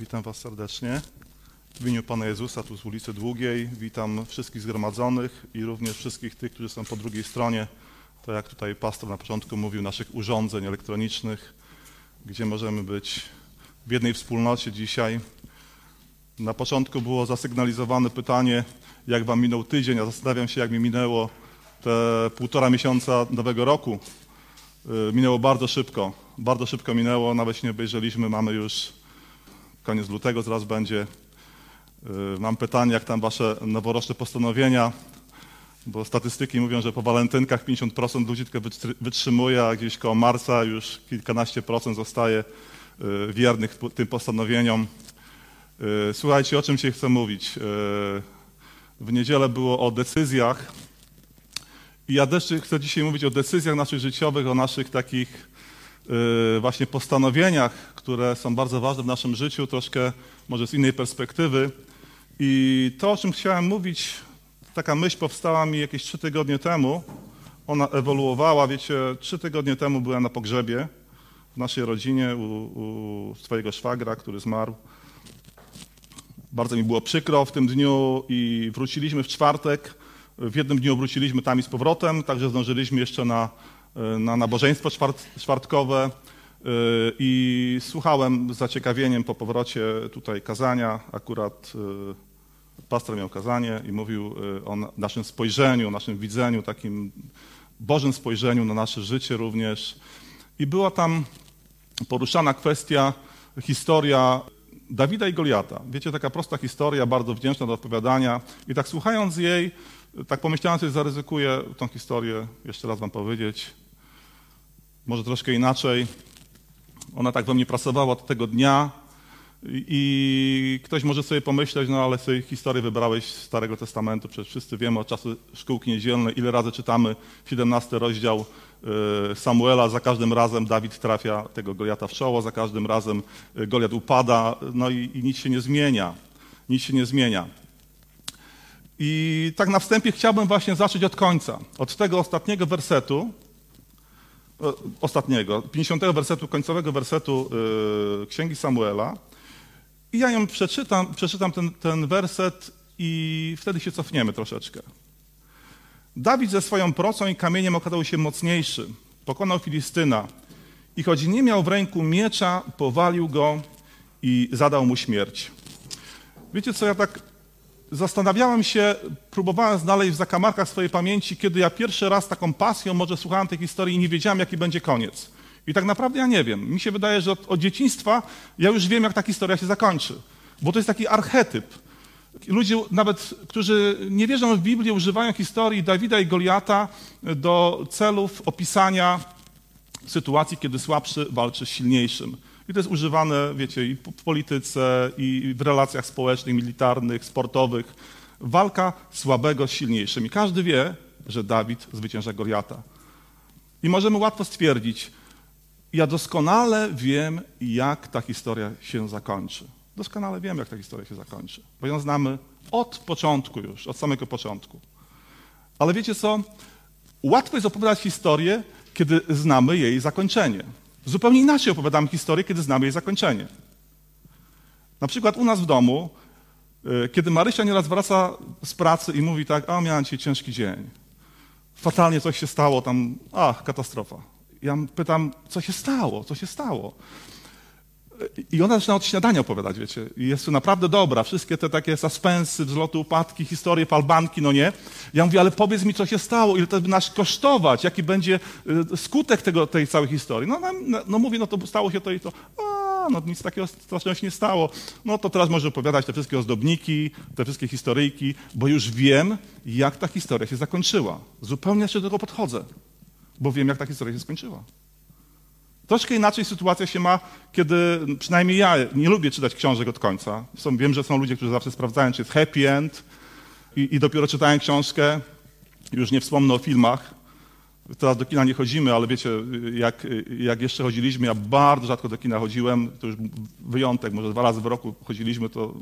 Witam Was serdecznie. W imieniu Pana Jezusa, tu z ulicy Długiej, witam wszystkich zgromadzonych i również wszystkich tych, którzy są po drugiej stronie, tak jak tutaj pastor na początku mówił, naszych urządzeń elektronicznych, gdzie możemy być w jednej wspólnocie dzisiaj. Na początku było zasygnalizowane pytanie, jak Wam minął tydzień, a zastanawiam się, jak mi minęło te półtora miesiąca nowego roku. Y, minęło bardzo szybko, bardzo szybko minęło, nawet się nie obejrzeliśmy, mamy już koniec lutego, zaraz będzie. Y, mam pytanie, jak tam Wasze noworoczne postanowienia, bo statystyki mówią, że po walentynkach 50% ludzi tylko wytrzymuje, a gdzieś koło marca już kilkanaście procent zostaje y, wiernych tym postanowieniom. Słuchajcie, o czym dzisiaj chcę mówić. W niedzielę było o decyzjach, i ja też chcę dzisiaj mówić o decyzjach naszych życiowych, o naszych takich właśnie postanowieniach, które są bardzo ważne w naszym życiu, troszkę może z innej perspektywy. I to, o czym chciałem mówić, taka myśl powstała mi jakieś trzy tygodnie temu. Ona ewoluowała, wiecie, trzy tygodnie temu byłem na pogrzebie w naszej rodzinie u, u swojego szwagra, który zmarł. Bardzo mi było przykro w tym dniu i wróciliśmy w czwartek w jednym dniu wróciliśmy tam i z powrotem, także zdążyliśmy jeszcze na, na nabożeństwo czwart, czwartkowe e, i słuchałem z zaciekawieniem po powrocie tutaj kazania. Akurat e, pastor miał kazanie i mówił o naszym spojrzeniu, o naszym widzeniu, takim Bożym spojrzeniu na nasze życie również. I była tam poruszana kwestia, historia Dawida i Goliata. Wiecie, taka prosta historia, bardzo wdzięczna do opowiadania. I tak słuchając jej, tak pomyślałem sobie, zaryzykuję tą historię jeszcze raz wam powiedzieć. Może troszkę inaczej. Ona tak we mnie pracowała od tego dnia i ktoś może sobie pomyśleć, no ale sobie historię wybrałeś z Starego Testamentu, przecież wszyscy wiemy od czasu szkółki niedzielnej, ile razy czytamy 17 rozdział y, Samuela, za każdym razem Dawid trafia tego Goliata w czoło, za każdym razem y, Goliat upada, no i, i nic się nie zmienia. Nic się nie zmienia. I tak na wstępie chciałbym właśnie zacząć od końca, od tego ostatniego wersetu, ostatniego, 50 wersetu, końcowego wersetu yy, Księgi Samuela. I ja ją przeczytam, przeczytam ten, ten werset i wtedy się cofniemy troszeczkę. Dawid ze swoją procą i kamieniem okazał się mocniejszy. Pokonał Filistyna i choć nie miał w ręku miecza, powalił go i zadał mu śmierć. Wiecie co, ja tak zastanawiałem się, próbowałem znaleźć w zakamarkach swojej pamięci, kiedy ja pierwszy raz taką pasją może słuchałem tej historii i nie wiedziałem, jaki będzie koniec. I tak naprawdę ja nie wiem. Mi się wydaje, że od, od dzieciństwa ja już wiem, jak ta historia się zakończy. Bo to jest taki archetyp. Ludzie, nawet którzy nie wierzą w Biblię, używają historii Dawida i Goliata do celów opisania sytuacji, kiedy słabszy walczy z silniejszym. I to jest używane, wiecie, i w polityce, i w relacjach społecznych, militarnych, sportowych. Walka słabego z silniejszym. I każdy wie, że Dawid zwycięża Goliata. I możemy łatwo stwierdzić, ja doskonale wiem, jak ta historia się zakończy. Doskonale wiem, jak ta historia się zakończy, bo ją znamy od początku już, od samego początku. Ale wiecie co? Łatwo jest opowiadać historię, kiedy znamy jej zakończenie. Zupełnie inaczej opowiadamy historię, kiedy znamy jej zakończenie. Na przykład u nas w domu, y, kiedy Marysia nieraz wraca z pracy i mówi tak, a miałem dzisiaj ciężki dzień, fatalnie coś się stało, tam, ach, katastrofa. Ja pytam, co się stało, co się stało? I ona zaczyna od śniadania opowiadać, wiecie. I jest to naprawdę dobra. Wszystkie te takie suspensy, wzloty, upadki, historie, falbanki, no nie. Ja mówię, ale powiedz mi, co się stało, ile to by nas kosztować, jaki będzie y, skutek tego, tej całej historii. No, no, no mówię, no to stało się to i to. A, no nic takiego strasznego się nie stało. No to teraz może opowiadać te wszystkie ozdobniki, te wszystkie historyjki, bo już wiem, jak ta historia się zakończyła. Zupełnie jeszcze do tego podchodzę, bo wiem, jak ta historia się skończyła. Troszkę inaczej sytuacja się ma, kiedy przynajmniej ja nie lubię czytać książek od końca. Są, wiem, że są ludzie, którzy zawsze sprawdzają, czy jest happy end i, i dopiero czytają książkę. Już nie wspomnę o filmach. Teraz do kina nie chodzimy, ale wiecie, jak, jak jeszcze chodziliśmy, ja bardzo rzadko do kina chodziłem, to już wyjątek, może dwa razy w roku chodziliśmy, to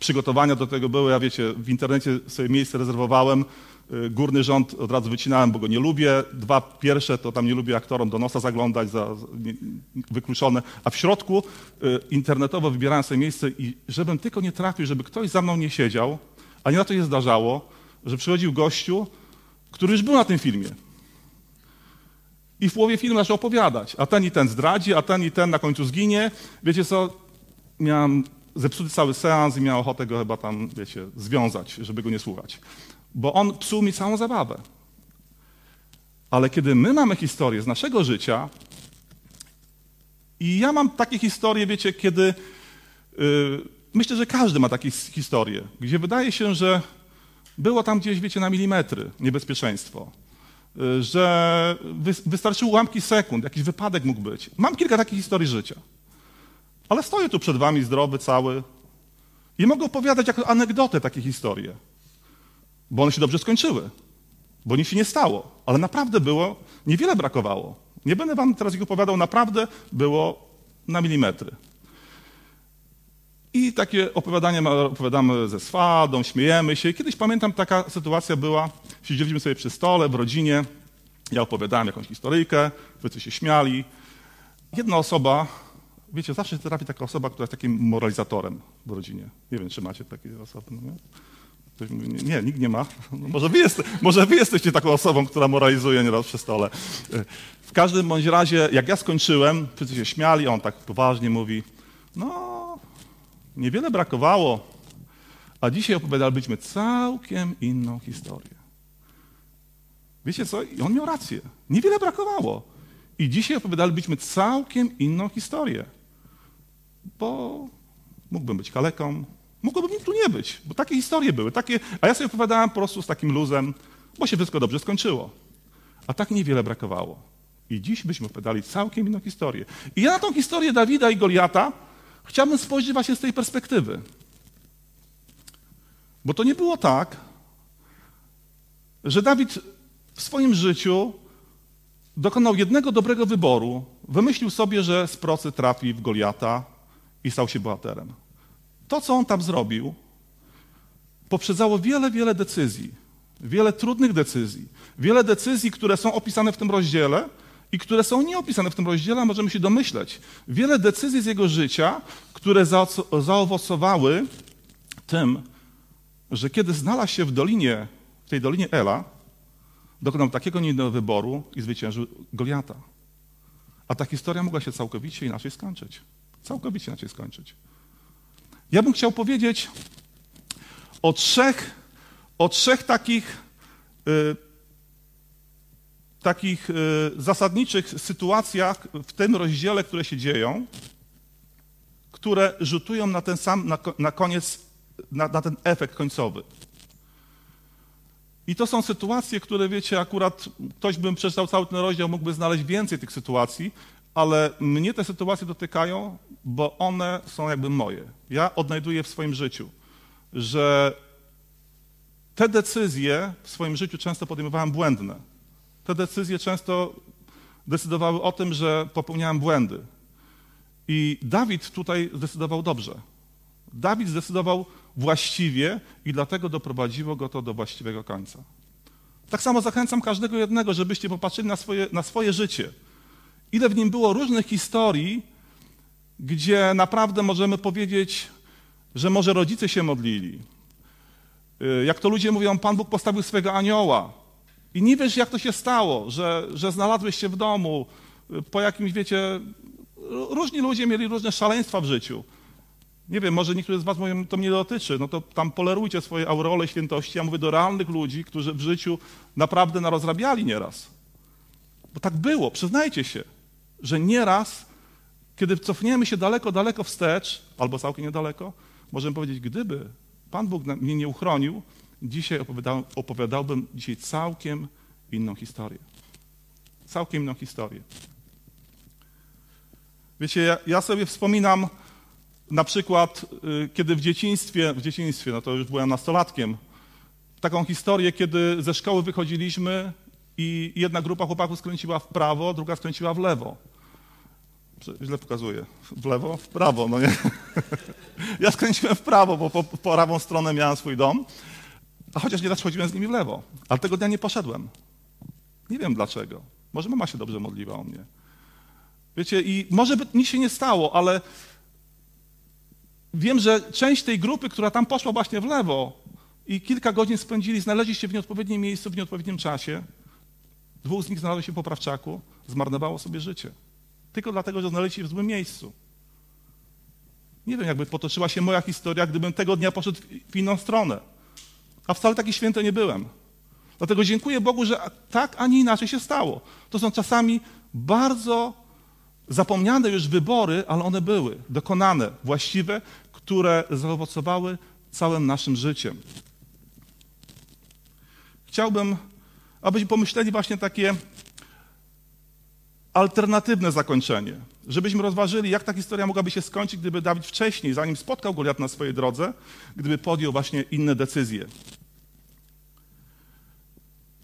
przygotowania do tego były, ja wiecie, w internecie sobie miejsce rezerwowałem, górny rząd od razu wycinałem, bo go nie lubię. Dwa pierwsze to tam nie lubię aktorom do nosa zaglądać, za, za, nie, wykluczone. A w środku y, internetowo wybierałem sobie miejsce i żebym tylko nie trafił, żeby ktoś za mną nie siedział, a nie na to się zdarzało, że przychodził gościu, który już był na tym filmie. I w połowie filmu zaczął opowiadać, a ten i ten zdradzi, a ten i ten na końcu zginie. Wiecie co, miałem zepsuty cały seans i miałem ochotę go chyba tam, wiecie, związać, żeby go nie słuchać. Bo on psuł mi całą zabawę. Ale kiedy my mamy historię z naszego życia i ja mam takie historie, wiecie, kiedy yy, myślę, że każdy ma takie historie, gdzie wydaje się, że było tam gdzieś, wiecie, na milimetry niebezpieczeństwo, yy, że wy, wystarczyły ułamki sekund, jakiś wypadek mógł być. Mam kilka takich historii życia. Ale stoję tu przed wami zdrowy, cały i mogę opowiadać jako anegdotę takie historie, bo one się dobrze skończyły, bo nic się nie stało, ale naprawdę było, niewiele brakowało. Nie będę wam teraz ich opowiadał, naprawdę było na milimetry. I takie opowiadania opowiadamy ze swadą, śmiejemy się. Kiedyś pamiętam, taka sytuacja była, siedzieliśmy sobie przy stole w rodzinie, ja opowiadałem jakąś historyjkę, wszyscy się śmiali. Jedna osoba wiecie, zawsze trafi taka osoba, która jest takim moralizatorem w rodzinie. Nie wiem, czy macie takie osoby. No nie? Ktoś mówi, nie, nikt nie ma. No może, wy jest, może wy jesteście taką osobą, która moralizuje nieraz przy stole. W każdym bądź razie, jak ja skończyłem, wszyscy się śmiali, on tak poważnie mówi, no, niewiele brakowało, a dzisiaj opowiadalibyśmy całkiem inną historię. Wiecie co? I on miał rację. Niewiele brakowało. I dzisiaj opowiadalibyśmy całkiem inną historię bo mógłbym być kaleką, mogłoby mi tu nie być, bo takie historie były, takie, a ja sobie opowiadałem po prostu z takim luzem, bo się wszystko dobrze skończyło. A tak niewiele brakowało. I dziś byśmy opowiadali całkiem inną historię. I ja na tą historię Dawida i Goliata chciałbym spojrzeć właśnie z tej perspektywy. Bo to nie było tak, że Dawid w swoim życiu dokonał jednego dobrego wyboru, wymyślił sobie, że z procy trafi w Goliata, i stał się bohaterem. To, co on tam zrobił, poprzedzało wiele, wiele decyzji, wiele trudnych decyzji, wiele decyzji, które są opisane w tym rozdziale i które są nieopisane w tym rozdziale, a możemy się domyśleć. Wiele decyzji z jego życia, które zaowocowały tym, że kiedy znalazł się w dolinie, w tej dolinie Ela, dokonał takiego niejednego wyboru i zwyciężył Goliata. A ta historia mogła się całkowicie inaczej skończyć całkowicie inaczej skończyć. Ja bym chciał powiedzieć o trzech, o trzech takich, y, takich y, zasadniczych sytuacjach w tym rozdziale, które się dzieją, które rzutują na ten sam, na, na koniec, na, na ten efekt końcowy. I to są sytuacje, które wiecie, akurat ktoś bym przeczytał cały ten rozdział, mógłby znaleźć więcej tych sytuacji, ale mnie te sytuacje dotykają, bo one są jakby moje. Ja odnajduję w swoim życiu, że te decyzje w swoim życiu często podejmowałem błędne. Te decyzje często decydowały o tym, że popełniałem błędy. I Dawid tutaj zdecydował dobrze. Dawid zdecydował właściwie i dlatego doprowadziło go to do właściwego końca. Tak samo zachęcam każdego jednego, żebyście popatrzyli na swoje, na swoje życie ile w nim było różnych historii, gdzie naprawdę możemy powiedzieć, że może rodzice się modlili. Y, jak to ludzie mówią, Pan Bóg postawił swego anioła. I nie wiesz, jak to się stało, że, że znalazłeś się w domu y, po jakimś, wiecie, różni ludzie mieli różne szaleństwa w życiu. Nie wiem, może niektórzy z was mówią, to mnie dotyczy, no to tam polerujcie swoje aureole świętości. Ja mówię do realnych ludzi, którzy w życiu naprawdę narozrabiali nieraz. Bo tak było, przyznajcie się że nieraz, kiedy cofniemy się daleko, daleko wstecz, albo całkiem niedaleko, możemy powiedzieć, gdyby Pan Bóg mnie nie uchronił, dzisiaj opowiadał, opowiadałbym dzisiaj całkiem inną historię. Całkiem inną historię. Wiecie, ja, sobie wspominam na przykład, y, kiedy w dzieciństwie, w dzieciństwie, no to już byłem nastolatkiem, taką historię, kiedy ze szkoły wychodziliśmy i jedna grupa chłopaków skręciła w prawo, druga skręciła w lewo źle pokazuję. W lewo? W prawo, no nie. Ja skręciłem w prawo, bo po, po prawą stronę miałem swój dom. A chociaż nieraz chodziłem z nimi w lewo, ale tego dnia nie poszedłem. Nie wiem dlaczego. Może mama się dobrze modliła o mnie. Wiecie, i może by nic się nie stało, ale wiem, że część tej grupy, która tam poszła właśnie w lewo i kilka godzin spędzili, znaleźli się w nieodpowiednim miejscu, w nieodpowiednim czasie, dwóch z nich znalazło się po prawczaku, zmarnowało sobie życie. Tylko dlatego, że znaleźli się w złym miejscu. Nie wiem, jakby potoczyła się moja historia, gdybym tego dnia poszedł w inną stronę. A wcale taki święty nie byłem. Dlatego dziękuję Bogu, że tak, a nie inaczej się stało. To są czasami bardzo zapomniane już wybory, ale one były dokonane, właściwe, które zaowocowały całym naszym życiem. Chciałbym, abyśmy pomyśleli właśnie takie alternatywne zakończenie. Żebyśmy rozważyli, jak ta historia mogłaby się skończyć, gdyby Dawid wcześniej, zanim spotkał Goliat na swojej drodze, gdyby podjął właśnie inne decyzje.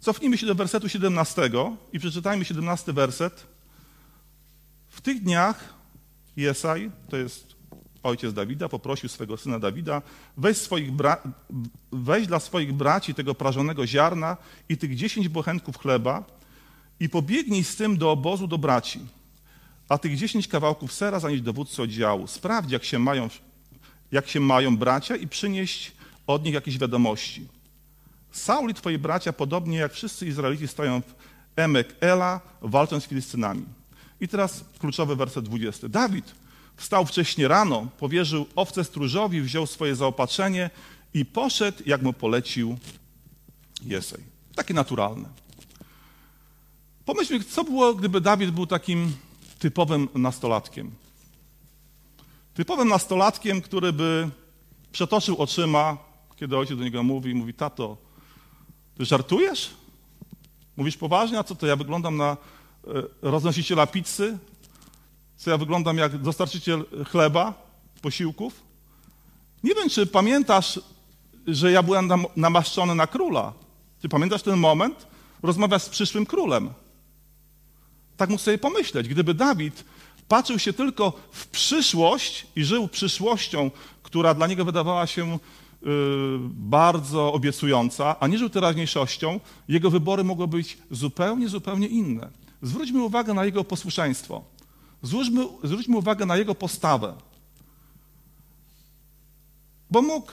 Cofnijmy się do wersetu 17 i przeczytajmy 17 werset. W tych dniach Jesaj, to jest ojciec Dawida, poprosił swego syna Dawida, weź, swoich bra- weź dla swoich braci tego prażonego ziarna i tych dziesięć bochenków chleba i pobiegnij z tym do obozu do braci, a tych dziesięć kawałków sera zanieść dowódcy oddziału. Sprawdź, jak się, mają, jak się mają bracia i przynieść od nich jakieś wiadomości. Saul i twoi bracia, podobnie jak wszyscy Izraelici, stoją w Emek Ela, walcząc z Filistynami. I teraz kluczowy werset 20. Dawid wstał wcześnie rano, powierzył owce stróżowi, wziął swoje zaopatrzenie i poszedł, jak mu polecił Jesej. Takie naturalne. Pomyślmy, co było, gdyby Dawid był takim typowym nastolatkiem. Typowym nastolatkiem, który by przetoczył oczyma, kiedy ojciec do niego mówi, mówi, tato, ty żartujesz? Mówisz poważnie? A co to, ja wyglądam na e, roznosiciela pizzy? Co ja wyglądam jak dostarczyciel chleba, posiłków? Nie wiem, czy pamiętasz, że ja byłem namaszczony na króla. Czy pamiętasz ten moment? Rozmawiasz z przyszłym królem. Tak mógł sobie pomyśleć. Gdyby Dawid patrzył się tylko w przyszłość i żył przyszłością, która dla niego wydawała się y, bardzo obiecująca, a nie żył teraźniejszością, jego wybory mogły być zupełnie, zupełnie inne. Zwróćmy uwagę na jego posłuszeństwo. Zwróćmy, zwróćmy uwagę na jego postawę. Bo mógł,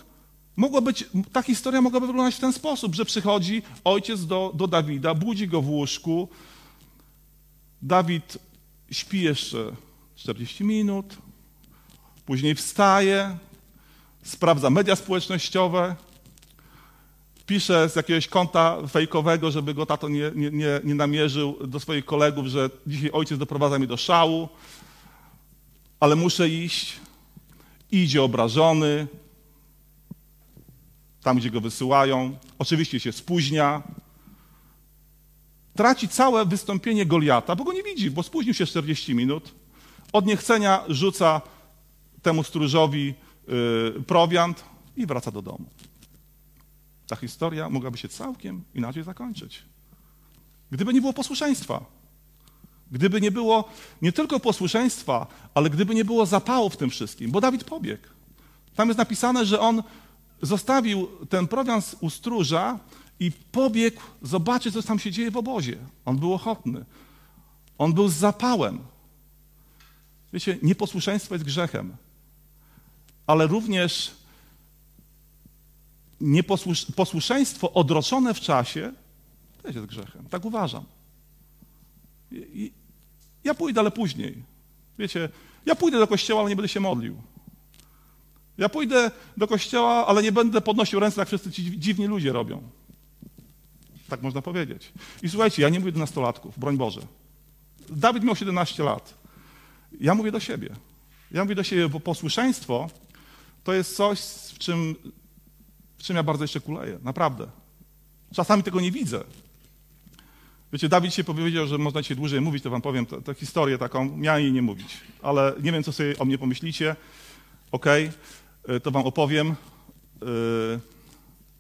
mogło być, ta historia mogłaby wyglądać w ten sposób, że przychodzi ojciec do, do Dawida, budzi go w łóżku, Dawid śpi jeszcze 40 minut, później wstaje, sprawdza media społecznościowe, pisze z jakiegoś konta fejkowego, żeby go tato nie, nie, nie, namierzył do swoich kolegów, że dzisiaj ojciec doprowadza mnie do szału, ale muszę iść. Idzie obrażony, tam gdzie go wysyłają. Oczywiście się spóźnia, traci całe wystąpienie Goliata, bo go nie widzi, bo spóźnił się 40 minut. Od niechcenia rzuca temu stróżowi yy, prowiant i wraca do domu. Ta historia mogłaby się całkiem inaczej zakończyć. Gdyby nie było posłuszeństwa. Gdyby nie było nie tylko posłuszeństwa, ale gdyby nie było zapału w tym wszystkim, bo Dawid pobiegł. Tam jest napisane, że on zostawił ten prowiant u stróża i pobiegł zobaczyć, co tam się dzieje w obozie. On był ochotny. On był z zapałem. Wiecie, nieposłuszeństwo jest grzechem, ale również nieposłusz- posłuszeństwo odroczone w czasie też jest grzechem. Tak uważam. I, ja pójdę, ale później. Wiecie, ja pójdę do kościoła, ale nie będę się modlił. Ja pójdę do kościoła, ale nie będę podnosił ręce, jak wszyscy ci dziwni ludzie robią. Tak można powiedzieć. I słuchajcie, ja nie mówię do nastolatków, broń Boże. Dawid miał 17 lat. Ja mówię do siebie. Ja mówię do siebie, bo posłuszeństwo to jest coś, w czym, w czym ja bardzo jeszcze kuleję. Naprawdę. Czasami tego nie widzę. Wiecie, Dawid się powiedział, że można dzisiaj dłużej mówić, to wam powiem tę historię taką. Miałem jej nie mówić, ale nie wiem, co sobie o mnie pomyślicie. Okej, okay. to wam opowiem. Yy,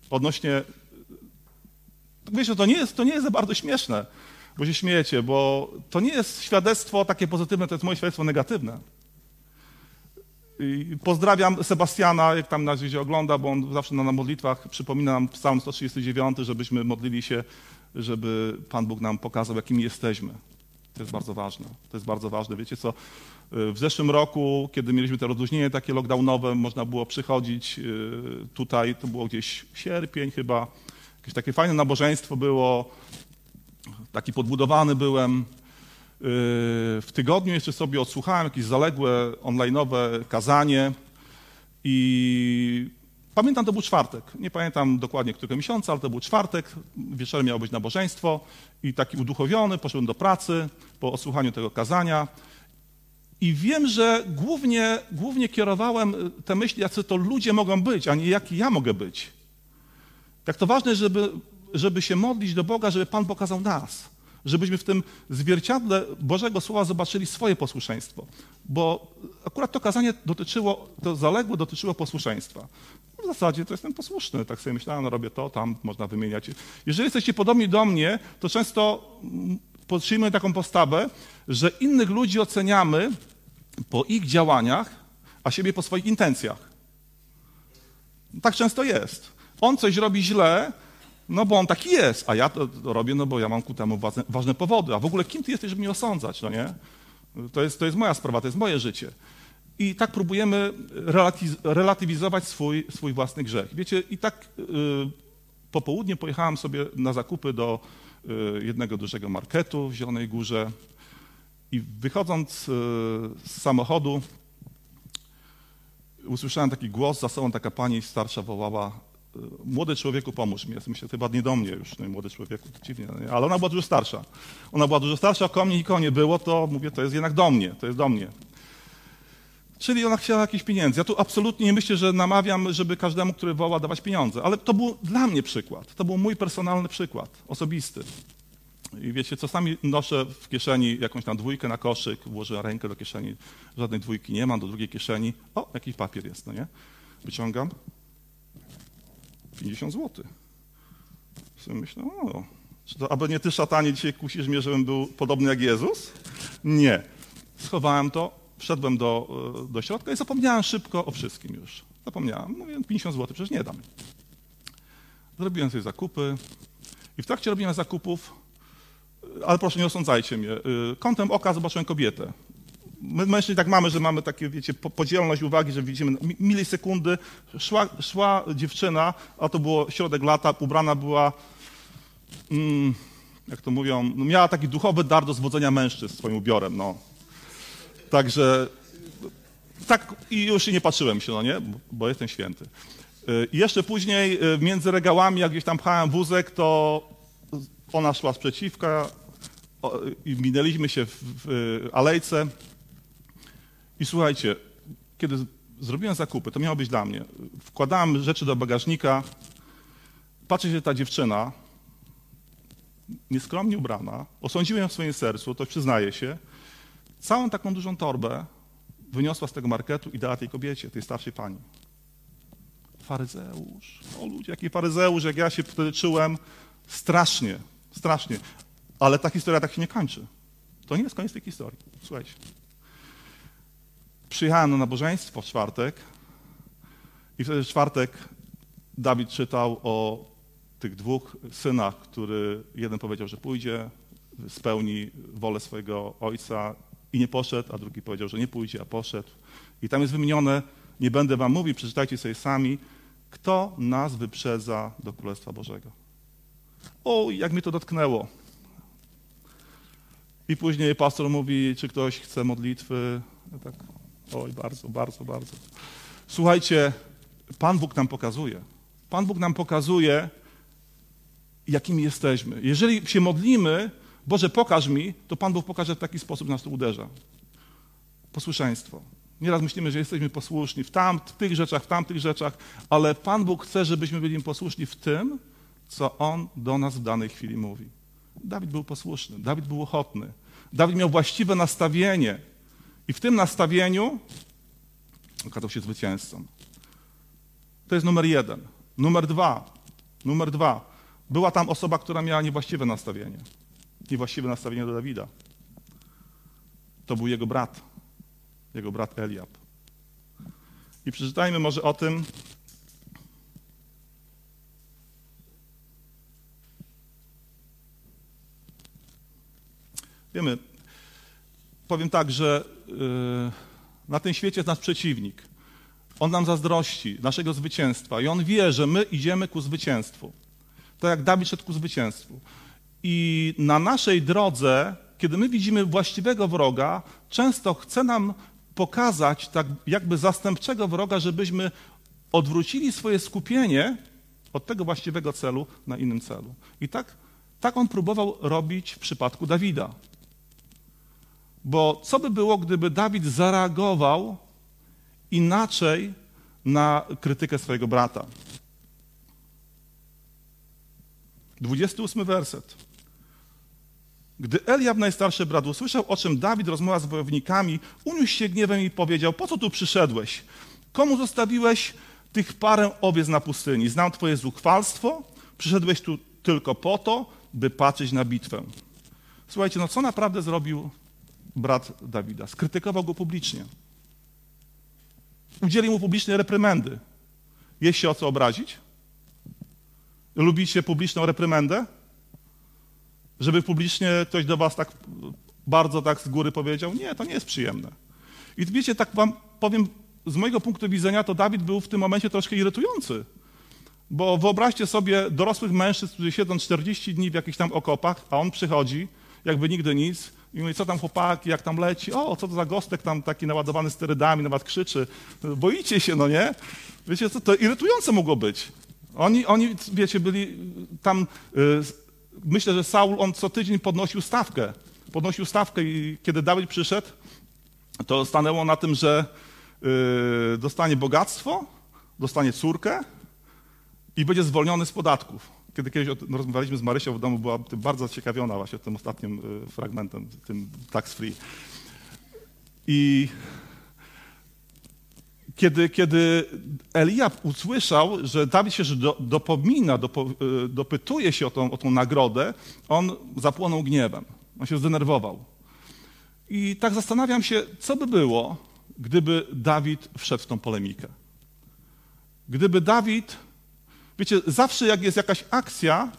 odnośnie Wiecie, to nie, jest, to nie jest za bardzo śmieszne, bo się śmiejecie, bo to nie jest świadectwo takie pozytywne, to jest moje świadectwo negatywne. I pozdrawiam Sebastiana, jak tam na razie ogląda, bo on zawsze na modlitwach przypomina nam Psalm 139, żebyśmy modlili się, żeby Pan Bóg nam pokazał, jakimi jesteśmy. To jest bardzo ważne. To jest bardzo ważne. Wiecie co? W zeszłym roku, kiedy mieliśmy te rozluźnienie takie lockdownowe, można było przychodzić y, tutaj, to było gdzieś sierpień chyba, jakieś takie fajne nabożeństwo było, taki podbudowany byłem. Y, w tygodniu jeszcze sobie odsłuchałem jakieś zaległe online'owe kazanie i pamiętam, to był czwartek. Nie pamiętam dokładnie którego miesiąca, ale to był czwartek. Wieczorem miało być nabożeństwo i taki uduchowiony poszedłem do pracy po odsłuchaniu tego kazania i wiem, że głównie, głównie kierowałem te myśli, jacy to ludzie mogą być, a nie jaki ja mogę być. Jak to ważne, żeby, żeby się modlić do Boga, żeby Pan pokazał nas. Żebyśmy w tym zwierciadle Bożego Słowa zobaczyli swoje posłuszeństwo. Bo akurat to kazanie dotyczyło, to zaległe dotyczyło posłuszeństwa. W zasadzie to jestem posłuszny, tak sobie myślałem, no robię to, tam można wymieniać. Jeżeli jesteście podobni do mnie, to często przyjmuję taką postawę, że innych ludzi oceniamy po ich działaniach, a siebie po swoich intencjach. Tak często jest. On coś robi źle, no bo on taki jest, a ja to, robię, no bo ja mam ku temu ważne, ważne, powody. A w ogóle kim ty jesteś, żeby mnie osądzać, no nie? To jest, to jest moja sprawa, to jest moje życie. I tak próbujemy relatywizować swój, swój własny grzech. Wiecie, i tak yy, po południu pojechałem sobie na zakupy do yy, jednego dużego marketu w Zielonej Górze i wychodząc yy, z samochodu usłyszałem taki głos, za sobą taka pani starsza wołała młody człowieku, pomóż mi. Ja myślę, chyba nie do mnie już, no, młody człowieku, to dziwnie, no, ale ona była dużo starsza. Ona była dużo starsza, koło mnie nikogo nie było, to mówię, to jest jednak do mnie, to jest do mnie. Czyli ona chciała jakieś pieniędzy. Ja tu absolutnie nie myślę, że namawiam, żeby każdemu, który woła, dawać pieniądze, ale to był dla mnie przykład. To był mój personalny przykład, osobisty. I wiecie, czasami noszę w kieszeni jakąś tam dwójkę na koszyk, włożę rękę do kieszeni, żadnej dwójki nie mam, do drugiej kieszeni, o, jakiś papier jest, no nie? Wyciągam, 50 zł. Sobie myślę, o, czy to, aby nie ty szatanie dzisiaj kusisz mnie, żebym był podobny jak Jezus? Nie. Schowałem to, wszedłem do, e, do środka i zapomniałem szybko o wszystkim już. Zapomniałem. Mówię, 50 zł przecież nie dam. Zrobiłem sobie zakupy i w trakcie robienia zakupów, e, ale proszę nie osądzajcie mnie, e, kątem oka zobaczyłem kobietę. My mężczyźni tak mamy, że mamy takie, wiecie, podzielność uwagi, że widzimy milisekundy. Szła, szła dziewczyna, a to było środek lata, ubrana była, mm, jak to mówią, no miała taki duchowy dar do zwodzenia mężczyzn swoim ubiorem, no. Także tak i już nie patrzyłem się, no nie, bo jestem święty. Y, I jeszcze później y, między regałami, jak gdzieś tam pchałem wózek, to ona szła sprzeciwka i minęliśmy się w, w alejce. I słuchajcie, kiedy zrobiłem zakupy, to miało być dla mnie. Wkładałem rzeczy do bagażnika, patrzę się ta dziewczyna, nieskromnie ubrana, osądziłem ją w swoim sercu, to przyznaję się, całą taką dużą torbę wyniosła z tego marketu i dała tej kobiecie, tej starszej pani. Faryzeusz. O ludzie, jaki faryzeusz, jak ja się wtedy czułem. Strasznie, strasznie. Ale ta historia tak się nie kończy. To nie jest koniec tej historii. Słuchajcie. Przyjechałem na nabożeństwo w czwartek i wtedy w czwartek Dawid czytał o tych dwóch synach, który jeden powiedział, że pójdzie, spełni wolę swojego ojca i nie poszedł, a drugi powiedział, że nie pójdzie, a poszedł. I tam jest wymienione, nie będę wam mówił, przeczytajcie sobie sami, kto nas wyprzedza do Królestwa Bożego. O, jak mi to dotknęło. I później pastor mówi, czy ktoś chce modlitwy. Ja tak, oj, bardzo, bardzo, bardzo. Słuchajcie, Pan Bóg nam pokazuje. Pan Bóg nam pokazuje, jakimi jesteśmy. Jeżeli się modlimy, Boże, pokaż mi, to Pan Bóg pokaże w taki sposób, nas to uderza. Posłuszeństwo. Nieraz myślimy, że jesteśmy posłuszni w, tam, w tych rzeczach, w tamtych rzeczach, ale Pan Bóg chce, żebyśmy byli posłuszni w tym, co On do nas w danej chwili mówi. Dawid był posłuszny, Dawid był ochotny. Dawid miał właściwe nastawienie i w tym nastawieniu okazał się zwycięzcą. To jest numer jeden. Numer dwa. Numer dwa. Była tam osoba, która miała niewłaściwe nastawienie niewłaściwe nastawienie do Dawida. To był jego brat, jego brat Eliab. I przeczytajmy może o tym, Wiemy, powiem tak, że yy, na tym świecie jest nasz przeciwnik. On nam zazdrości naszego zwycięstwa i on wie, że my idziemy ku zwycięstwu. Tak jak Dawid szedł ku zwycięstwu. I na naszej drodze, kiedy my widzimy właściwego wroga, często chce nam pokazać tak jakby zastępczego wroga, żebyśmy odwrócili swoje skupienie od tego właściwego celu na innym celu. I tak, tak on próbował robić w przypadku Dawida. Bo co by było, gdyby Dawid zareagował inaczej na krytykę swojego brata? 28 werset. Gdy Eliab, najstarszy brat, usłyszał, o czym Dawid rozmawia z wojownikami, uniósł się gniewem i powiedział, po co tu przyszedłeś? Komu zostawiłeś tych parę owiec na pustyni? Znam twoje zuchwalstwo, przyszedłeś tu tylko po to, by patrzeć na bitwę. Słuchajcie, no co naprawdę zrobił brat Dawida. Skrytykował go publicznie. Udzielił mu publicznej reprymendy. Jest się o co obrazić? Lubicie publiczną reprymendę? Żeby publicznie ktoś do was tak bardzo tak z góry powiedział? Nie, to nie jest przyjemne. I wiecie, tak wam powiem, z mojego punktu widzenia, to Dawid był w tym momencie troszkę irytujący. Bo wyobraźcie sobie dorosłych mężczyzn, którzy siedzą 40 dni w jakichś tam okopach, a on przychodzi, jakby nigdy nic, i co tam chłopaki, jak tam leci? O, co to za gostek tam taki naładowany sterydami, nawet krzyczy. Boicie się, no nie? Wiecie co, to irytujące mogło być. Oni, oni wiecie, byli tam... Yy, myślę, że Saul, on co tydzień podnosił stawkę. Podnosił stawkę i kiedy Dawid przyszedł, to stanęło na tym, że yy, dostanie bogactwo, dostanie córkę i będzie zwolniony z podatków kiedy kiedyś rozmawialiśmy z Marysią w domu, była bardzo ciekawiona właśnie tym ostatnim y, fragmentem, tym tax free. I kiedy, kiedy Eliab usłyszał, że Dawid się do, dopomina, dopo, y, dopytuje się o tą, o tą nagrodę, on zapłonął gniewem. On się zdenerwował. I tak zastanawiam się, co by było, gdyby Dawid wszedł w tą polemikę. Gdyby Dawid Wiecie, zawsze jak jest jakaś akcja,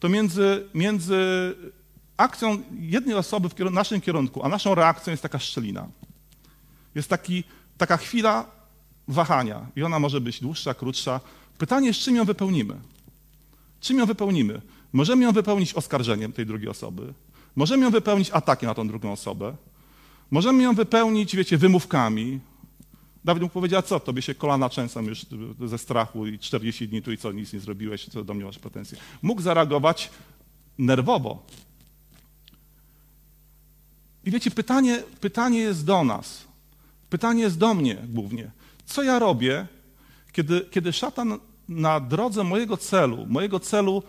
to między, między akcją jednej osoby w naszym kierunku, a naszą reakcją jest taka szczelina. Jest taki, taka chwila wahania i ona może być dłuższa, krótsza. Pytanie jest, czym ją wypełnimy? Czym ją wypełnimy? Możemy ją wypełnić oskarżeniem tej drugiej osoby. Możemy ją wypełnić atakiem na tą drugą osobę. Możemy ją wypełnić, wiecie, wymówkami. Dawid mu powiedział, co, tobie się kolana trzęsą już ze strachu i 40 dni tu i co, nic nie zrobiłeś, co do mnie masz pretensje. Mógł zareagować nerwowo. I wiecie, pytanie, pytanie jest do nas. Pytanie jest do mnie głównie. Co ja robię, kiedy, kiedy szatan na drodze mojego celu, mojego celu,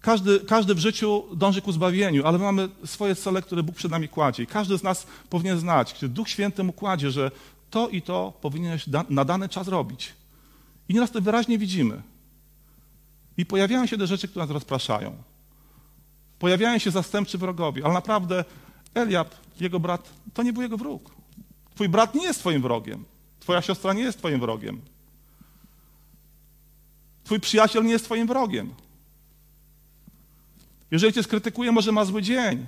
każdy, każdy w życiu dąży ku zbawieniu, ale my mamy swoje cele, które Bóg przed nami kładzie. I każdy z nas powinien znać, kiedy Duch Święty mu kładzie, że to i to powinieneś na dany czas robić. I nieraz to wyraźnie widzimy. I pojawiają się te rzeczy, które nas rozpraszają. Pojawiają się zastępczy wrogowie, ale naprawdę Eliab, jego brat, to nie był jego wróg. Twój brat nie jest twoim wrogiem. Twoja siostra nie jest twoim wrogiem. Twój przyjaciel nie jest twoim wrogiem. Jeżeli cię skrytykuje, może ma zły dzień.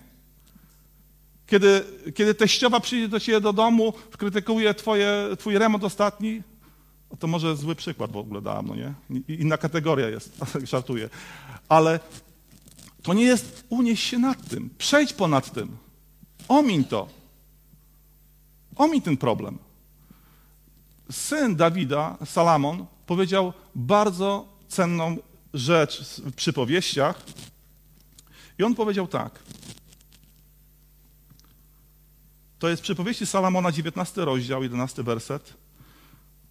Kiedy, kiedy teściowa przyjdzie do ciebie do domu, krytykuje twoje, twój remont ostatni, no to może zły przykład w ogóle dałem, no nie? Inna kategoria jest, żartuję. Ale to nie jest unieść się nad tym. Przejdź ponad tym. Omiń to. Omiń ten problem. Syn Dawida, Salamon, powiedział bardzo cenną rzecz w przypowieściach. I on powiedział tak. To jest przypowieści Salamona, 19 rozdział, 11 werset.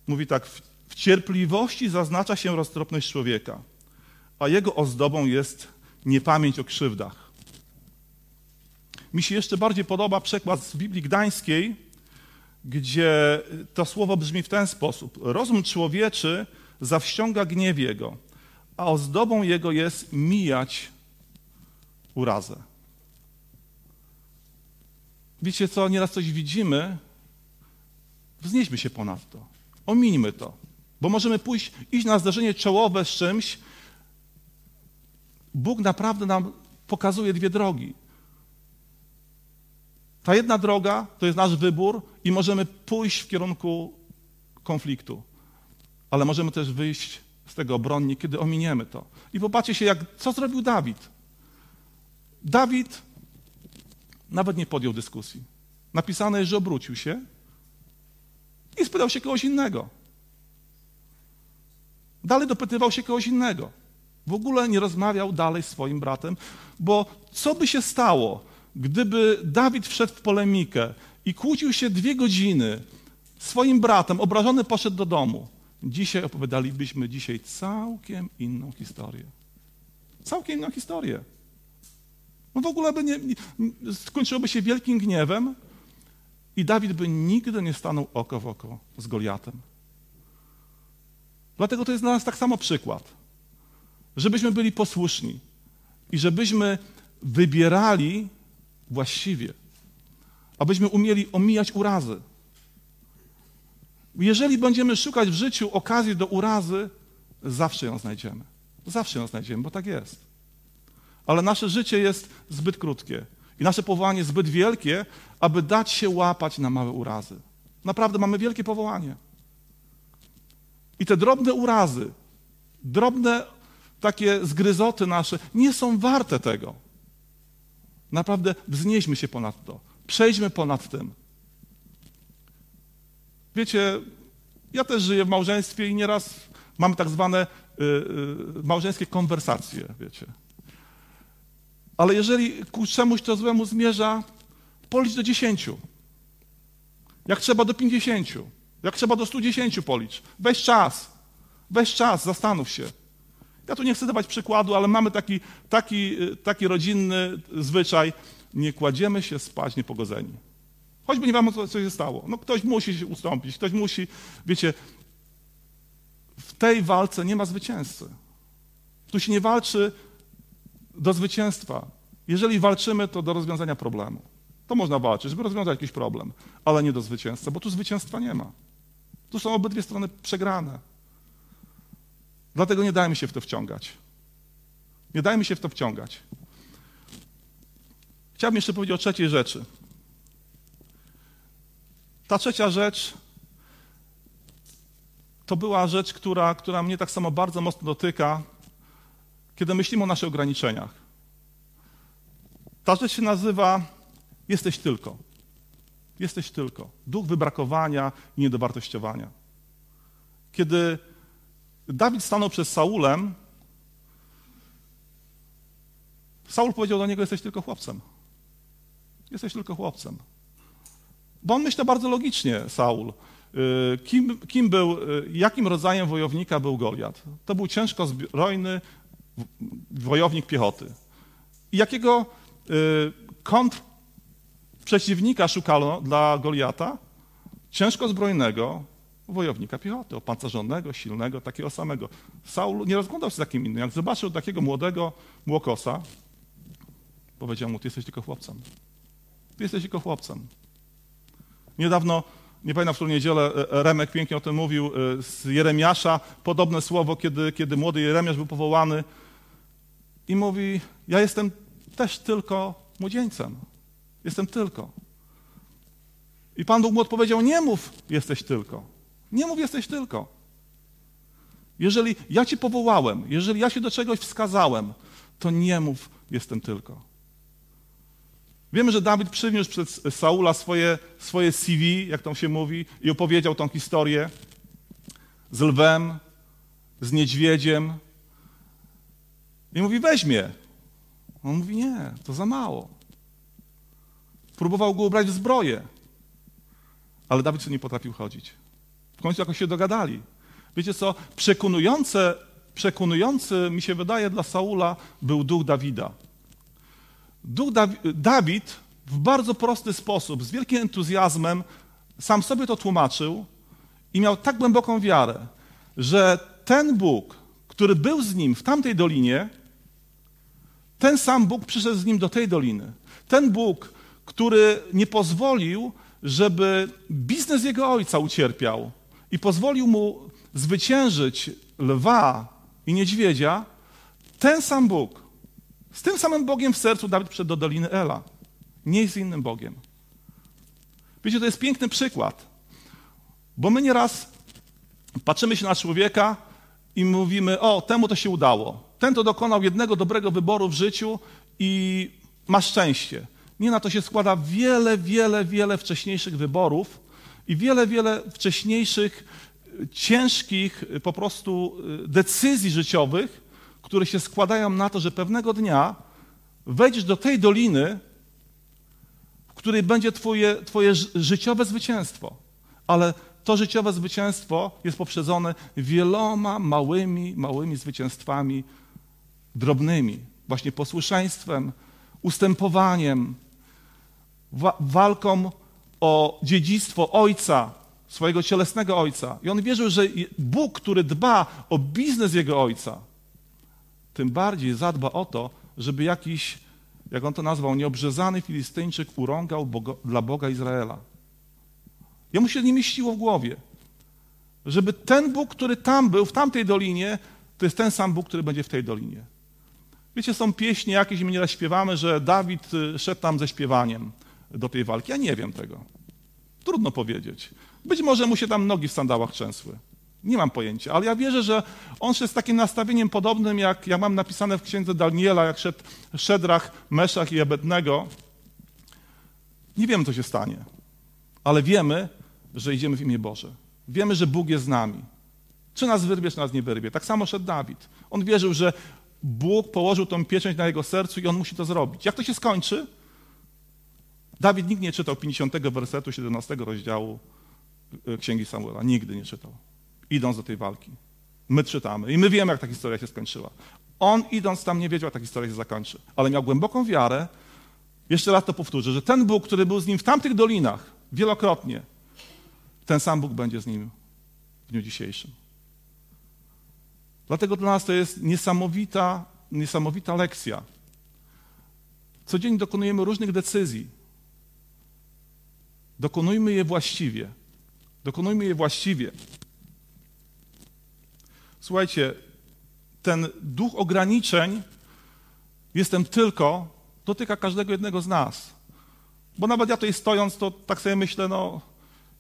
Mówi tak, w cierpliwości zaznacza się roztropność człowieka, a jego ozdobą jest niepamięć o krzywdach. Mi się jeszcze bardziej podoba przekład z Biblii Gdańskiej, gdzie to słowo brzmi w ten sposób. Rozum człowieczy zawściąga gniew jego, a ozdobą jego jest mijać urazę. Wiecie co, nieraz coś widzimy, wznieśmy się ponad to. Omińmy to, bo możemy pójść, iść na zdarzenie czołowe z czymś. Bóg naprawdę nam pokazuje dwie drogi. Ta jedna droga to jest nasz wybór i możemy pójść w kierunku konfliktu, ale możemy też wyjść z tego obronnie, kiedy ominiemy to. I popatrzcie się, jak, co zrobił Dawid. Dawid nawet nie podjął dyskusji. Napisane jest, że obrócił się i spytał się kogoś innego. Dalej dopytywał się kogoś innego. W ogóle nie rozmawiał dalej z swoim bratem, bo co by się stało, gdyby Dawid wszedł w polemikę i kłócił się dwie godziny swoim bratem, obrażony poszedł do domu. Dzisiaj opowiadalibyśmy dzisiaj całkiem inną historię. Całkiem inną historię. No w ogóle by nie, skończyłoby się wielkim gniewem i Dawid by nigdy nie stanął oko w oko z Goliatem. Dlatego to jest dla nas tak samo przykład, żebyśmy byli posłuszni i żebyśmy wybierali właściwie, abyśmy umieli omijać urazy. Jeżeli będziemy szukać w życiu okazji do urazy, zawsze ją znajdziemy. Zawsze ją znajdziemy, bo tak jest. Ale nasze życie jest zbyt krótkie i nasze powołanie zbyt wielkie, aby dać się łapać na małe urazy. Naprawdę mamy wielkie powołanie. I te drobne urazy, drobne takie zgryzoty nasze nie są warte tego. Naprawdę wznieśmy się ponad to. Przejdźmy ponad tym. Wiecie, ja też żyję w małżeństwie i nieraz mamy tak zwane y, y, małżeńskie konwersacje, wiecie. Ale jeżeli ku czemuś to złemu zmierza, policz do dziesięciu. Jak trzeba do pięćdziesięciu. Jak trzeba do stu dziesięciu policz. Weź czas. Weź czas, zastanów się. Ja tu nie chcę dawać przykładu, ale mamy taki, taki, taki rodzinny zwyczaj. Nie kładziemy się spać niepogodzeni. Choćby nie wiadomo, co się stało. No ktoś musi się ustąpić, ktoś musi, wiecie, w tej walce nie ma zwycięzcy. Tu się nie walczy do zwycięstwa. Jeżeli walczymy, to do rozwiązania problemu. To można walczyć, żeby rozwiązać jakiś problem, ale nie do zwycięstwa, bo tu zwycięstwa nie ma. Tu są obydwie strony przegrane. Dlatego nie dajmy się w to wciągać. Nie dajmy się w to wciągać. Chciałbym jeszcze powiedzieć o trzeciej rzeczy. Ta trzecia rzecz to była rzecz, która, która mnie tak samo bardzo mocno dotyka, kiedy myślimy o naszych ograniczeniach. Ta rzecz się nazywa jesteś tylko. Jesteś tylko. Duch wybrakowania i niedowartościowania. Kiedy Dawid stanął przed Saulem, Saul powiedział do niego: Jesteś tylko chłopcem. Jesteś tylko chłopcem. Bo on myślał bardzo logicznie, Saul. Y, kim, kim był, y, jakim rodzajem wojownika był Goliat? To był ciężko zbrojny wojownik piechoty. I jakiego y, kontr przeciwnika szukano dla Goliata? Ciężko zbrojnego wojownika piechoty, opancerzonego, silnego, takiego samego. Saul nie rozglądał się za kim innym. Jak zobaczył takiego młodego młokosa, powiedział mu, ty jesteś tylko chłopcem. Ty jesteś tylko chłopcem. Niedawno, nie pamiętam, w którą niedzielę e, e, Remek pięknie o tym mówił, e, z Jeremiasza, podobne słowo, kiedy, kiedy młody Jeremiasz był powołany i mówi, ja jestem też tylko młodzieńcem. Jestem tylko. I Pan Bóg mu odpowiedział, nie mów, jesteś tylko. Nie mów, jesteś tylko. Jeżeli ja Cię powołałem, jeżeli ja się do czegoś wskazałem, to nie mów, jestem tylko. Wiemy, że Dawid przyniósł przez Saula swoje, swoje CV, jak tam się mówi, i opowiedział tą historię z lwem, z niedźwiedziem. I mówi, weźmie. On mówi, nie, to za mało. Próbował go ubrać w zbroję, ale Dawid nie potrafił chodzić. W końcu jakoś się dogadali. Wiecie co, przekonujące, przekonujący mi się wydaje dla Saula był duch Dawida. Duch Dawid w bardzo prosty sposób, z wielkim entuzjazmem, sam sobie to tłumaczył i miał tak głęboką wiarę, że ten Bóg, który był z nim w tamtej dolinie, ten sam Bóg przyszedł z nim do tej doliny. Ten Bóg, który nie pozwolił, żeby biznes jego ojca ucierpiał i pozwolił mu zwyciężyć lwa i niedźwiedzia, ten sam Bóg, z tym samym Bogiem w sercu Dawid przyszedł do Doliny Ela. Nie z innym Bogiem. Wiecie, to jest piękny przykład, bo my nieraz patrzymy się na człowieka i mówimy, o, temu to się udało. Ten to dokonał jednego dobrego wyboru w życiu i ma szczęście. Nie na to się składa wiele, wiele, wiele wcześniejszych wyborów i wiele, wiele wcześniejszych, ciężkich po prostu y, decyzji życiowych, które się składają na to, że pewnego dnia wejdziesz do tej doliny, w której będzie twoje, twoje życiowe zwycięstwo. Ale to życiowe zwycięstwo jest poprzedzone wieloma małymi, małymi zwycięstwami drobnymi. Właśnie posłuszeństwem, ustępowaniem, wa walką o dziedzictwo ojca, swojego cielesnego ojca. I on wierzył, że Bóg, który dba o biznes jego ojca, tym bardziej zadba o to, żeby jakiś, jak on to nazwał, nieobrzezany Filistyńczyk urągał Boga, dla Boga Izraela. Jemu się nie mieściło w głowie, żeby ten Bóg, który tam był, w tamtej dolinie, to jest ten sam Bóg, który będzie w tej dolinie. Wiecie, są pieśni jakieś, my nieraz śpiewamy, że Dawid y, szedł tam ze śpiewaniem do tej walki. Ja nie wiem tego. Trudno powiedzieć. Być może mu się tam nogi w sandałach trzęsły. Nie mam pojęcia, ale ja wierzę, że on szedł z takim nastawieniem podobnym, jak ja mam napisane w księdze Daniela, jak szedł Szedrach, Meszach i Ebednego. Nie wiem, co się stanie, ale wiemy, że idziemy w imię Boże. Wiemy, że Bóg jest z nami. Czy nas wyrwie, czy nas nie wyrwie. Tak samo szedł Dawid. On wierzył, że Bóg położył tą pieczęć na jego sercu i on musi to zrobić. Jak to się skończy? Dawid nikt nie czytał 50 wersetu 17 rozdziału e, Księgi Samuela. Nigdy nie czytał. Idąc do tej walki. My czytamy i my wiemy, jak ta historia się skończyła. On idąc tam nie wiedział, jak ta historia się zakończy. Ale miał głęboką wiarę, jeszcze raz to powtórzę, że ten Bóg, który był z nim w tamtych dolinach wielokrotnie, ten sam Bóg będzie z nim w dniu dzisiejszym. Dlatego dla nas to jest niesamowita, niesamowita lekcja. Codziennie dokonujemy różnych decyzji. Dokonujmy je właściwie. Dokonujmy je właściwie. Słuchajcie, ten duch ograniczeń, jestem tylko, dotyka każdego jednego z nas. Bo nawet ja tutaj stojąc, to tak sobie myślę, no,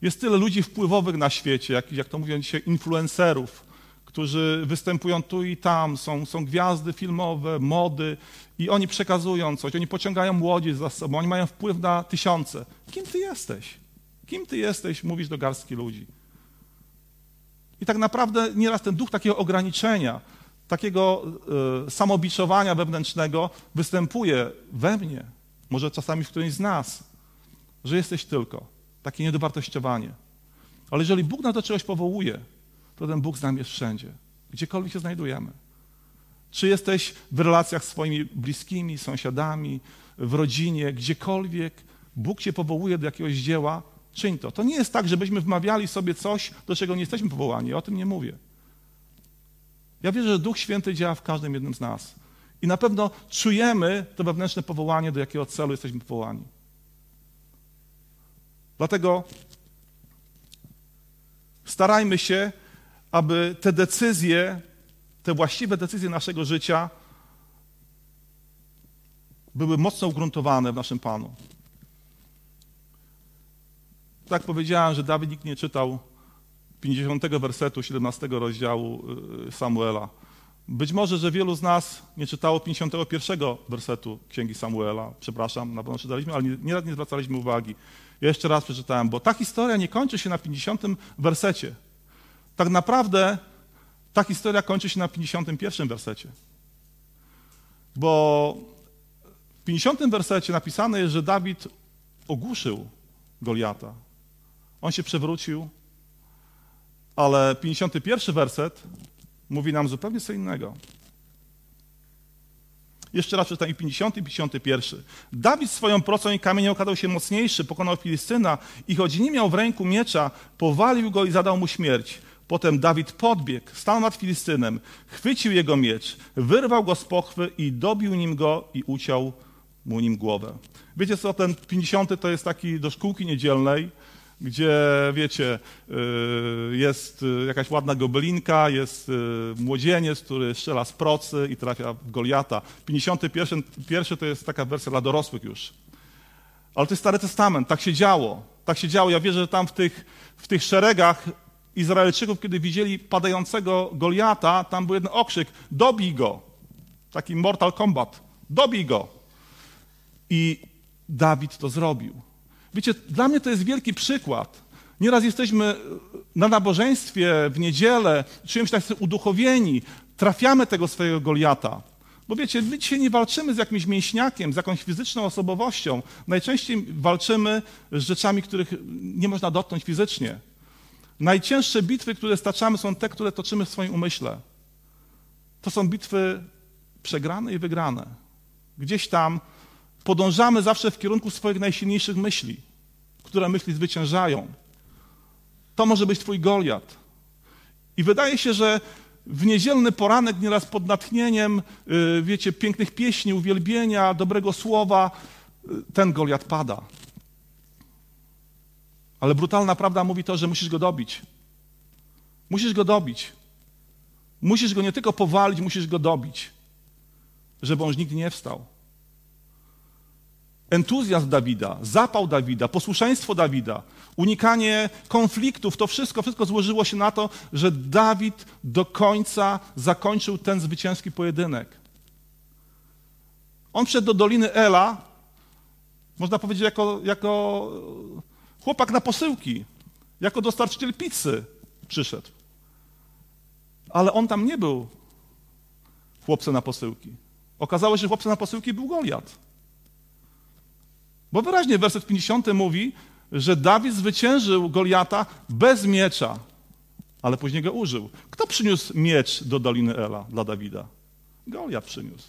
jest tyle ludzi wpływowych na świecie, jak, jak to mówią dzisiaj, influencerów, którzy występują tu i tam, są, są gwiazdy filmowe, mody i oni przekazują coś, oni pociągają młodzież za sobą, oni mają wpływ na tysiące. Kim ty jesteś? Kim ty jesteś, mówisz do garstki ludzi? I tak naprawdę nieraz ten duch takiego ograniczenia, takiego y, samobiczowania wewnętrznego występuje we mnie, może czasami w którymś z nas, że jesteś tylko. Takie niedowartościowanie. Ale jeżeli Bóg nas do czegoś powołuje, to ten Bóg z nami jest wszędzie, gdziekolwiek się znajdujemy. Czy jesteś w relacjach z swoimi bliskimi, sąsiadami, w rodzinie, gdziekolwiek Bóg cię powołuje do jakiegoś dzieła, czyń to. To nie jest tak, żebyśmy wmawiali sobie coś, do czego nie jesteśmy powołani. Ja o tym nie mówię. Ja wierzę, że Duch Święty działa w każdym jednym z nas. I na pewno czujemy to wewnętrzne powołanie, do jakiego celu jesteśmy powołani. Dlatego starajmy się aby te decyzje, te właściwe decyzje naszego życia były mocno ugruntowane w naszym Panu. Tak powiedziałem, że Dawid nikt nie czytał 50 wersetu 17 rozdziału y, Samuela. Być może, że wielu z nas nie czytało 51 wersetu Księgi Samuela. Przepraszam, na pewno czytaliśmy, ale nieraz nie zwracaliśmy uwagi. Ja jeszcze raz przeczytałem, bo ta historia nie kończy się na 50 wersecie. Tak naprawdę ta historia kończy się na 51 wersecie. Bo w 50 wersecie napisane jest, że Dawid ogłuszył Goliata. On się przewrócił, ale 51 werset mówi nam zupełnie co innego. Jeszcze raz przeczytam i 50 i 51. Dawid swoją procą i kamieniem okazał się mocniejszy, pokonał Filistyna i choć nie miał w ręku miecza, powalił go i zadał mu śmierć. Potem Dawid podbiegł, stał nad Filistynem, chwycił jego miecz, wyrwał go z pochwy i dobił nim go i uciął mu nim głowę. Wiecie co, ten 50 to jest taki do szkółki niedzielnej, gdzie, wiecie, y, jest y, jakaś ładna gobelinka, jest y, młodzieniec, który strzela z procy i trafia w Goliata. 51 pierwszy to jest taka wersja dla dorosłych już. Ale to jest Stary Testament, tak się działo. Tak się działo. Ja wierzę, że tam w tych, w tych szeregach Izraelczyków, kiedy widzieli padającego Goliata, tam był jeden okrzyk, dobij go. Taki Mortal Kombat. Dobij go. I Dawid to zrobił. Wiecie, dla mnie to jest wielki przykład. Nieraz jesteśmy na nabożeństwie w niedzielę, czujemy się tak uduchowieni, trafiamy tego swojego Goliata. Bo wiecie, my dzisiaj nie walczymy z jakimś mięśniakiem, z jakąś fizyczną osobowością. Najczęściej walczymy z rzeczami, których nie można dotknąć fizycznie. Najcięższe bitwy, które staczamy, są te, które toczymy w swoim umyśle. To są bitwy przegrane i wygrane. Gdzieś tam podążamy zawsze w kierunku swoich najsilniejszych myśli, które myśli zwyciężają. To może być Twój Goliat. I wydaje się, że w niedzielny poranek, nieraz pod natchnieniem, y, wiecie, pięknych pieśni, uwielbienia, dobrego słowa, y, ten Goliat pada. Ale brutalna prawda mówi to, że musisz go dobić. Musisz go dobić. Musisz go nie tylko powalić, musisz go dobić, żeby on nigdy nie wstał entuzjazm Dawida, zapał Dawida, posłuszeństwo Dawida, unikanie konfliktów, to wszystko, wszystko złożyło się na to, że Dawid do końca zakończył ten zwycięski pojedynek. On wszedł do Doliny Ela, można powiedzieć, jako, jako chłopak na posyłki, jako dostarczyciel pizzy przyszedł. Ale on tam nie był chłopcem na posyłki. Okazało się, że chłopcem na posyłki był Goliat. Bo wyraźnie werset 50 mówi, że Dawid zwyciężył Goliata bez miecza, ale później go użył. Kto przyniósł miecz do Doliny Ela dla Dawida? Goliat przyniósł.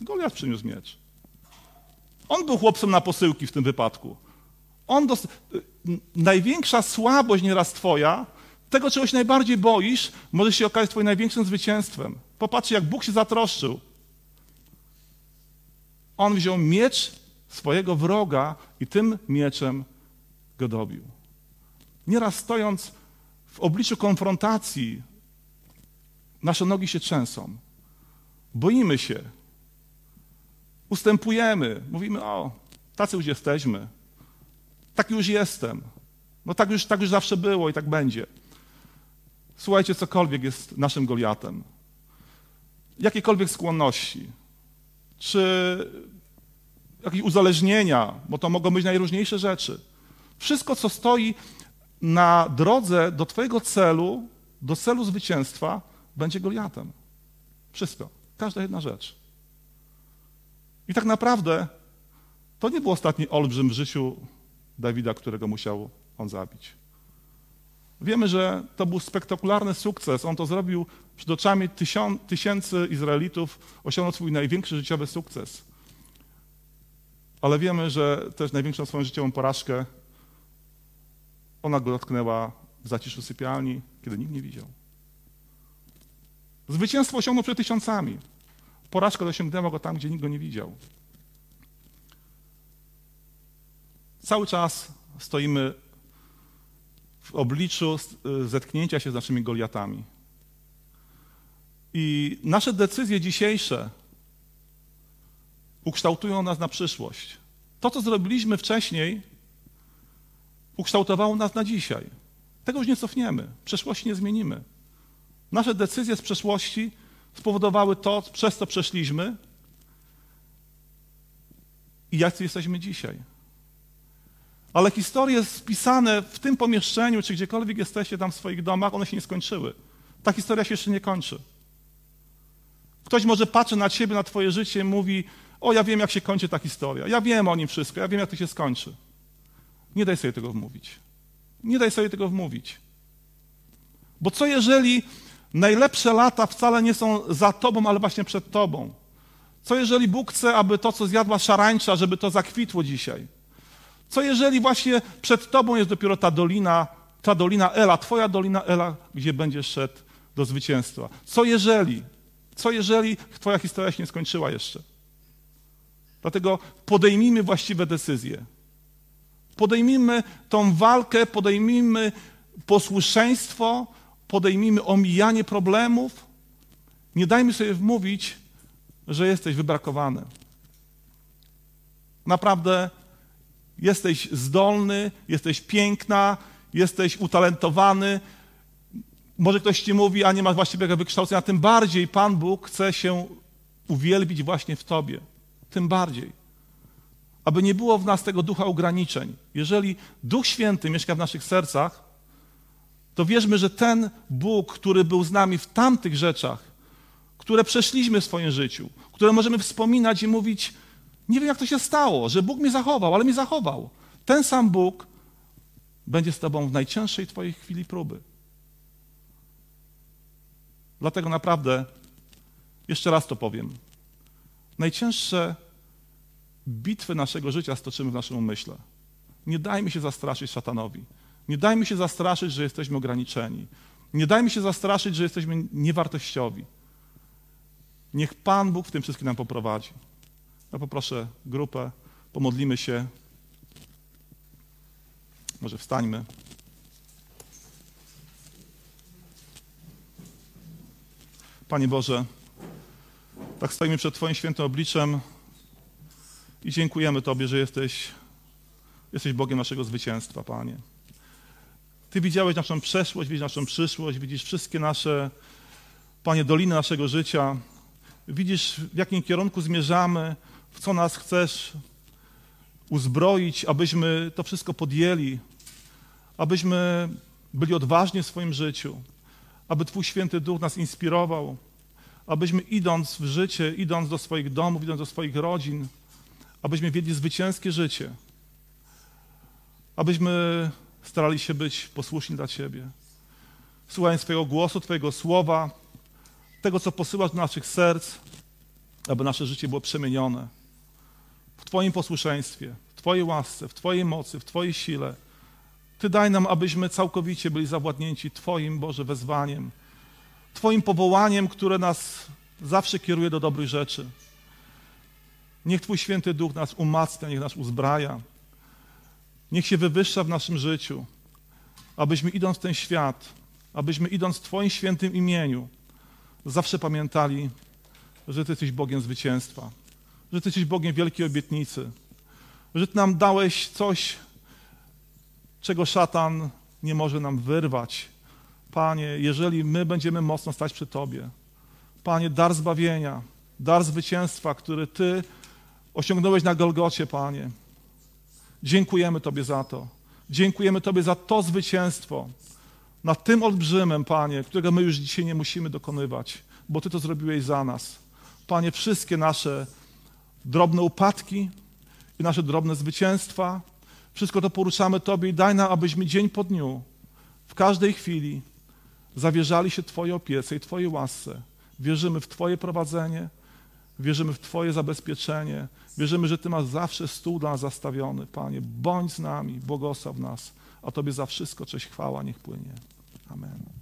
Goliat przyniósł miecz. On był chłopcem na posyłki w tym wypadku. On dos... Największa słabość nieraz twoja, tego czego się najbardziej boisz, może się okazać twoim największym zwycięstwem. Popatrzcie, jak Bóg się zatroszczył. On wziął miecz swojego wroga i tym mieczem go dobił. Nieraz stojąc w obliczu konfrontacji, nasze nogi się trzęsą. Boimy się. Ustępujemy. Mówimy, o, tacy już jesteśmy. Tak już jestem. No tak już, tak już zawsze było i tak będzie. Słuchajcie, cokolwiek jest naszym Goliatem. Jakiekolwiek skłonności. Czy jakieś uzależnienia, bo to mogą być najróżniejsze rzeczy. Wszystko, co stoi na drodze do Twojego celu, do celu zwycięstwa, będzie Goliatem. Wszystko. Każda jedna rzecz. I tak naprawdę to nie był ostatni olbrzym w życiu Dawida, którego musiał on zabić. Wiemy, że to był spektakularny sukces. On to zrobił przed oczami tysięcy Izraelitów, osiągnął swój największy życiowy sukces. Ale wiemy, że też największą swoją życiową porażkę ona go dotknęła w zaciszu sypialni, kiedy nikt nie widział. Zwycięstwo osiągnął przed tysiącami. Porażka dosięgnęła go tam, gdzie nikt go nie widział. Cały czas stoimy w obliczu zetknięcia się z naszymi Goliatami. I nasze decyzje dzisiejsze ukształtują nas na przyszłość. To, co zrobiliśmy wcześniej, ukształtowało nas na dzisiaj. Tego już nie cofniemy, przeszłości nie zmienimy. Nasze decyzje z przeszłości spowodowały to, przez co przeszliśmy i jacy jesteśmy dzisiaj. Ale historie spisane w tym pomieszczeniu, czy gdziekolwiek jesteście tam w swoich domach, one się nie skończyły. Ta historia się jeszcze nie kończy. Ktoś może patrzy na ciebie, na twoje życie i mówi, o, ja wiem, jak się kończy ta historia. Ja wiem o nim wszystko, ja wiem, jak to się skończy. Nie daj sobie tego wmówić. Nie daj sobie tego wmówić. Bo co jeżeli najlepsze lata wcale nie są za tobą, ale właśnie przed tobą? Co jeżeli Bóg chce, aby to, co zjadła szarańcza, żeby to zakwitło dzisiaj? Co jeżeli właśnie przed tobą jest dopiero ta dolina, ta dolina Ela, twoja dolina Ela, gdzie będziesz szedł do zwycięstwa? Co jeżeli? Co jeżeli twoja historia się nie skończyła jeszcze? Dlatego podejmijmy właściwe decyzje. Podejmijmy tą walkę, podejmijmy posłuszeństwo, podejmijmy omijanie problemów. Nie dajmy sobie wmówić, że jesteś wybrakowany. Naprawdę jesteś zdolny, jesteś piękna, jesteś utalentowany. Może ktoś ci mówi, a nie masz właściwego wykształcenia, tym bardziej Pan Bóg chce się uwielbić właśnie w tobie. Tym bardziej. Aby nie było w nas tego ducha ograniczeń. Jeżeli Duch Święty mieszka w naszych sercach, to wierzmy, że ten Bóg, który był z nami w tamtych rzeczach, które przeszliśmy w swoim życiu, które możemy wspominać i mówić, nie wiem jak to się stało, że Bóg mnie zachował, ale mnie zachował. Ten sam Bóg będzie z Tobą w najcięższej Twojej chwili próby. Dlatego naprawdę, jeszcze raz to powiem, najcięższe bitwy naszego życia stoczymy w naszym umyśle. Nie dajmy się zastraszyć szatanowi. Nie dajmy się zastraszyć, że jesteśmy ograniczeni. Nie dajmy się zastraszyć, że jesteśmy niewartościowi. Niech Pan Bóg w tym wszystkim nam poprowadzi. Ja poproszę grupę, pomodlimy się. Może wstańmy. Panie Boże, tak stoimy przed Twoim świętym obliczem i dziękujemy Tobie, że jesteś, jesteś Bogiem naszego zwycięstwa, Panie. Ty widziałeś naszą przeszłość, widzisz naszą przyszłość, widzisz wszystkie nasze, Panie, doliny naszego życia. Widzisz, w jakim kierunku zmierzamy, w co nas chcesz uzbroić, abyśmy to wszystko podjęli, abyśmy byli odważni w swoim życiu, aby Twój święty duch nas inspirował, abyśmy idąc w życie, idąc do swoich domów, idąc do swoich rodzin, abyśmy wiedli zwycięskie życie, abyśmy starali się być posłuszni dla Ciebie. Słuchając Twojego głosu, Twojego słowa, tego, co posyłasz do naszych serc, aby nasze życie było przemienione w Twoim posłuszeństwie, w Twojej łasce, w Twojej mocy, w Twojej sile. Ty daj nam, abyśmy całkowicie byli zawładnięci Twoim, Boże, wezwaniem, Twoim powołaniem, które nas zawsze kieruje do dobrych rzeczy. Niech Twój święty duch nas umacnia, niech nas uzbraja. Niech się wywyższa w naszym życiu, abyśmy idąc w ten świat, abyśmy idąc w Twoim świętym imieniu, zawsze pamiętali, że Ty jesteś Bogiem zwycięstwa, że Ty jesteś Bogiem wielkiej obietnicy, że Ty nam dałeś coś, czego szatan nie może nam wyrwać. Panie, jeżeli my będziemy mocno stać przy Tobie, Panie, dar zbawienia, dar zwycięstwa, który Ty osiągnąłeś na Golgocie, Panie. Dziękujemy Tobie za to. Dziękujemy Tobie za to zwycięstwo nad tym olbrzymem, Panie, którego my już dzisiaj nie musimy dokonywać, bo Ty to zrobiłeś za nas. Panie, wszystkie nasze drobne upadki i nasze drobne zwycięstwa, wszystko to poruszamy Tobie i daj nam, abyśmy dzień po dniu, w każdej chwili zawierzali się Twojej opiece i Twojej łasce. Wierzymy w Twoje prowadzenie, wierzymy w Twoje zabezpieczenie, wierzymy, że Ty masz zawsze stół dla nas zastawiony. Panie, bądź z nami, błogosław nas, a Tobie za wszystko cześć chwała niech płynie. Amen.